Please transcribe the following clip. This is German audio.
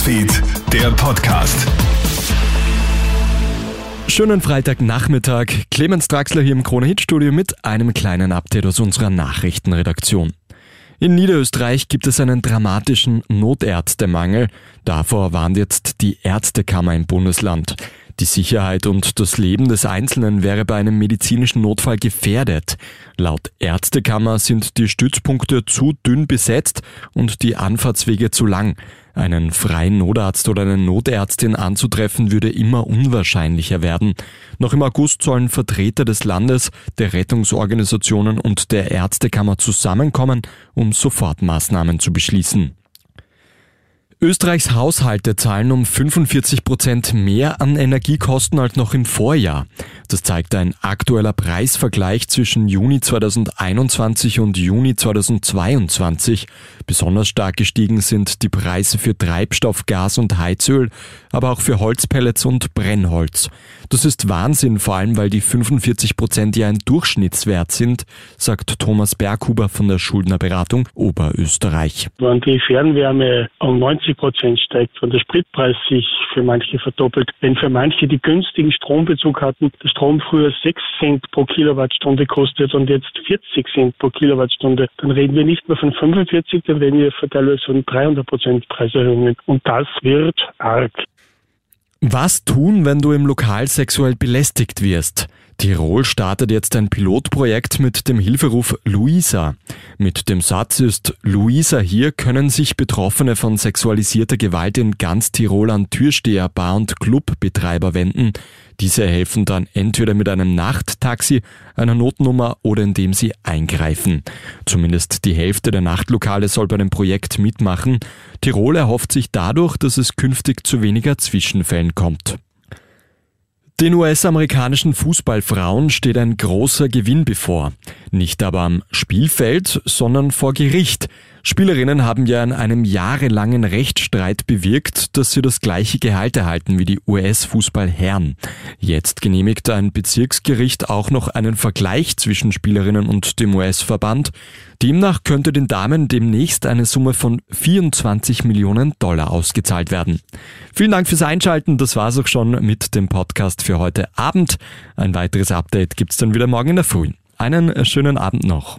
Newsfeed, der Podcast. Schönen Freitagnachmittag. Clemens Draxler hier im Krone-Hit-Studio mit einem kleinen Update aus unserer Nachrichtenredaktion. In Niederösterreich gibt es einen dramatischen Notärztemangel. Davor warnt jetzt die Ärztekammer im Bundesland. Die Sicherheit und das Leben des Einzelnen wäre bei einem medizinischen Notfall gefährdet. Laut Ärztekammer sind die Stützpunkte zu dünn besetzt und die Anfahrtswege zu lang. Einen freien Notarzt oder eine Notärztin anzutreffen würde immer unwahrscheinlicher werden. Noch im August sollen Vertreter des Landes, der Rettungsorganisationen und der Ärztekammer zusammenkommen, um Sofortmaßnahmen zu beschließen. Österreichs Haushalte zahlen um 45 Prozent mehr an Energiekosten als noch im Vorjahr. Das zeigt ein aktueller Preisvergleich zwischen Juni 2021 und Juni 2022. Besonders stark gestiegen sind die Preise für Treibstoff, Gas und Heizöl, aber auch für Holzpellets und Brennholz. Das ist Wahnsinn, vor allem weil die 45 Prozent ja ein Durchschnittswert sind, sagt Thomas Berghuber von der Schuldnerberatung Oberösterreich. Wenn die Fernwärme um 90 Prozent steigt, wenn der Spritpreis sich für manche verdoppelt, wenn für manche die günstigen Strombezug hatten, der Strom früher 6 Cent pro Kilowattstunde kostet und jetzt 40 Cent pro Kilowattstunde, dann reden wir nicht mehr von 45, dann reden wir teilweise von 300 Prozent Preiserhöhungen. Und das wird arg. Was tun, wenn du im Lokal sexuell belästigt wirst? Tirol startet jetzt ein Pilotprojekt mit dem Hilferuf Luisa. Mit dem Satz ist Luisa hier können sich Betroffene von sexualisierter Gewalt in ganz Tirol an Türsteher, Bar- und Clubbetreiber wenden. Diese helfen dann entweder mit einem Nachttaxi, einer Notnummer oder indem sie eingreifen. Zumindest die Hälfte der Nachtlokale soll bei dem Projekt mitmachen. Tirol erhofft sich dadurch, dass es künftig zu weniger Zwischenfällen kommt. Den US-amerikanischen Fußballfrauen steht ein großer Gewinn bevor. Nicht aber am Spielfeld, sondern vor Gericht. Spielerinnen haben ja in einem jahrelangen Rechtsstreit bewirkt, dass sie das gleiche Gehalt erhalten wie die US-Fußballherren. Jetzt genehmigt ein Bezirksgericht auch noch einen Vergleich zwischen Spielerinnen und dem US-Verband. Demnach könnte den Damen demnächst eine Summe von 24 Millionen Dollar ausgezahlt werden. Vielen Dank fürs Einschalten. Das war's auch schon mit dem Podcast für heute Abend. Ein weiteres Update gibt's dann wieder morgen in der Früh. Einen schönen Abend noch.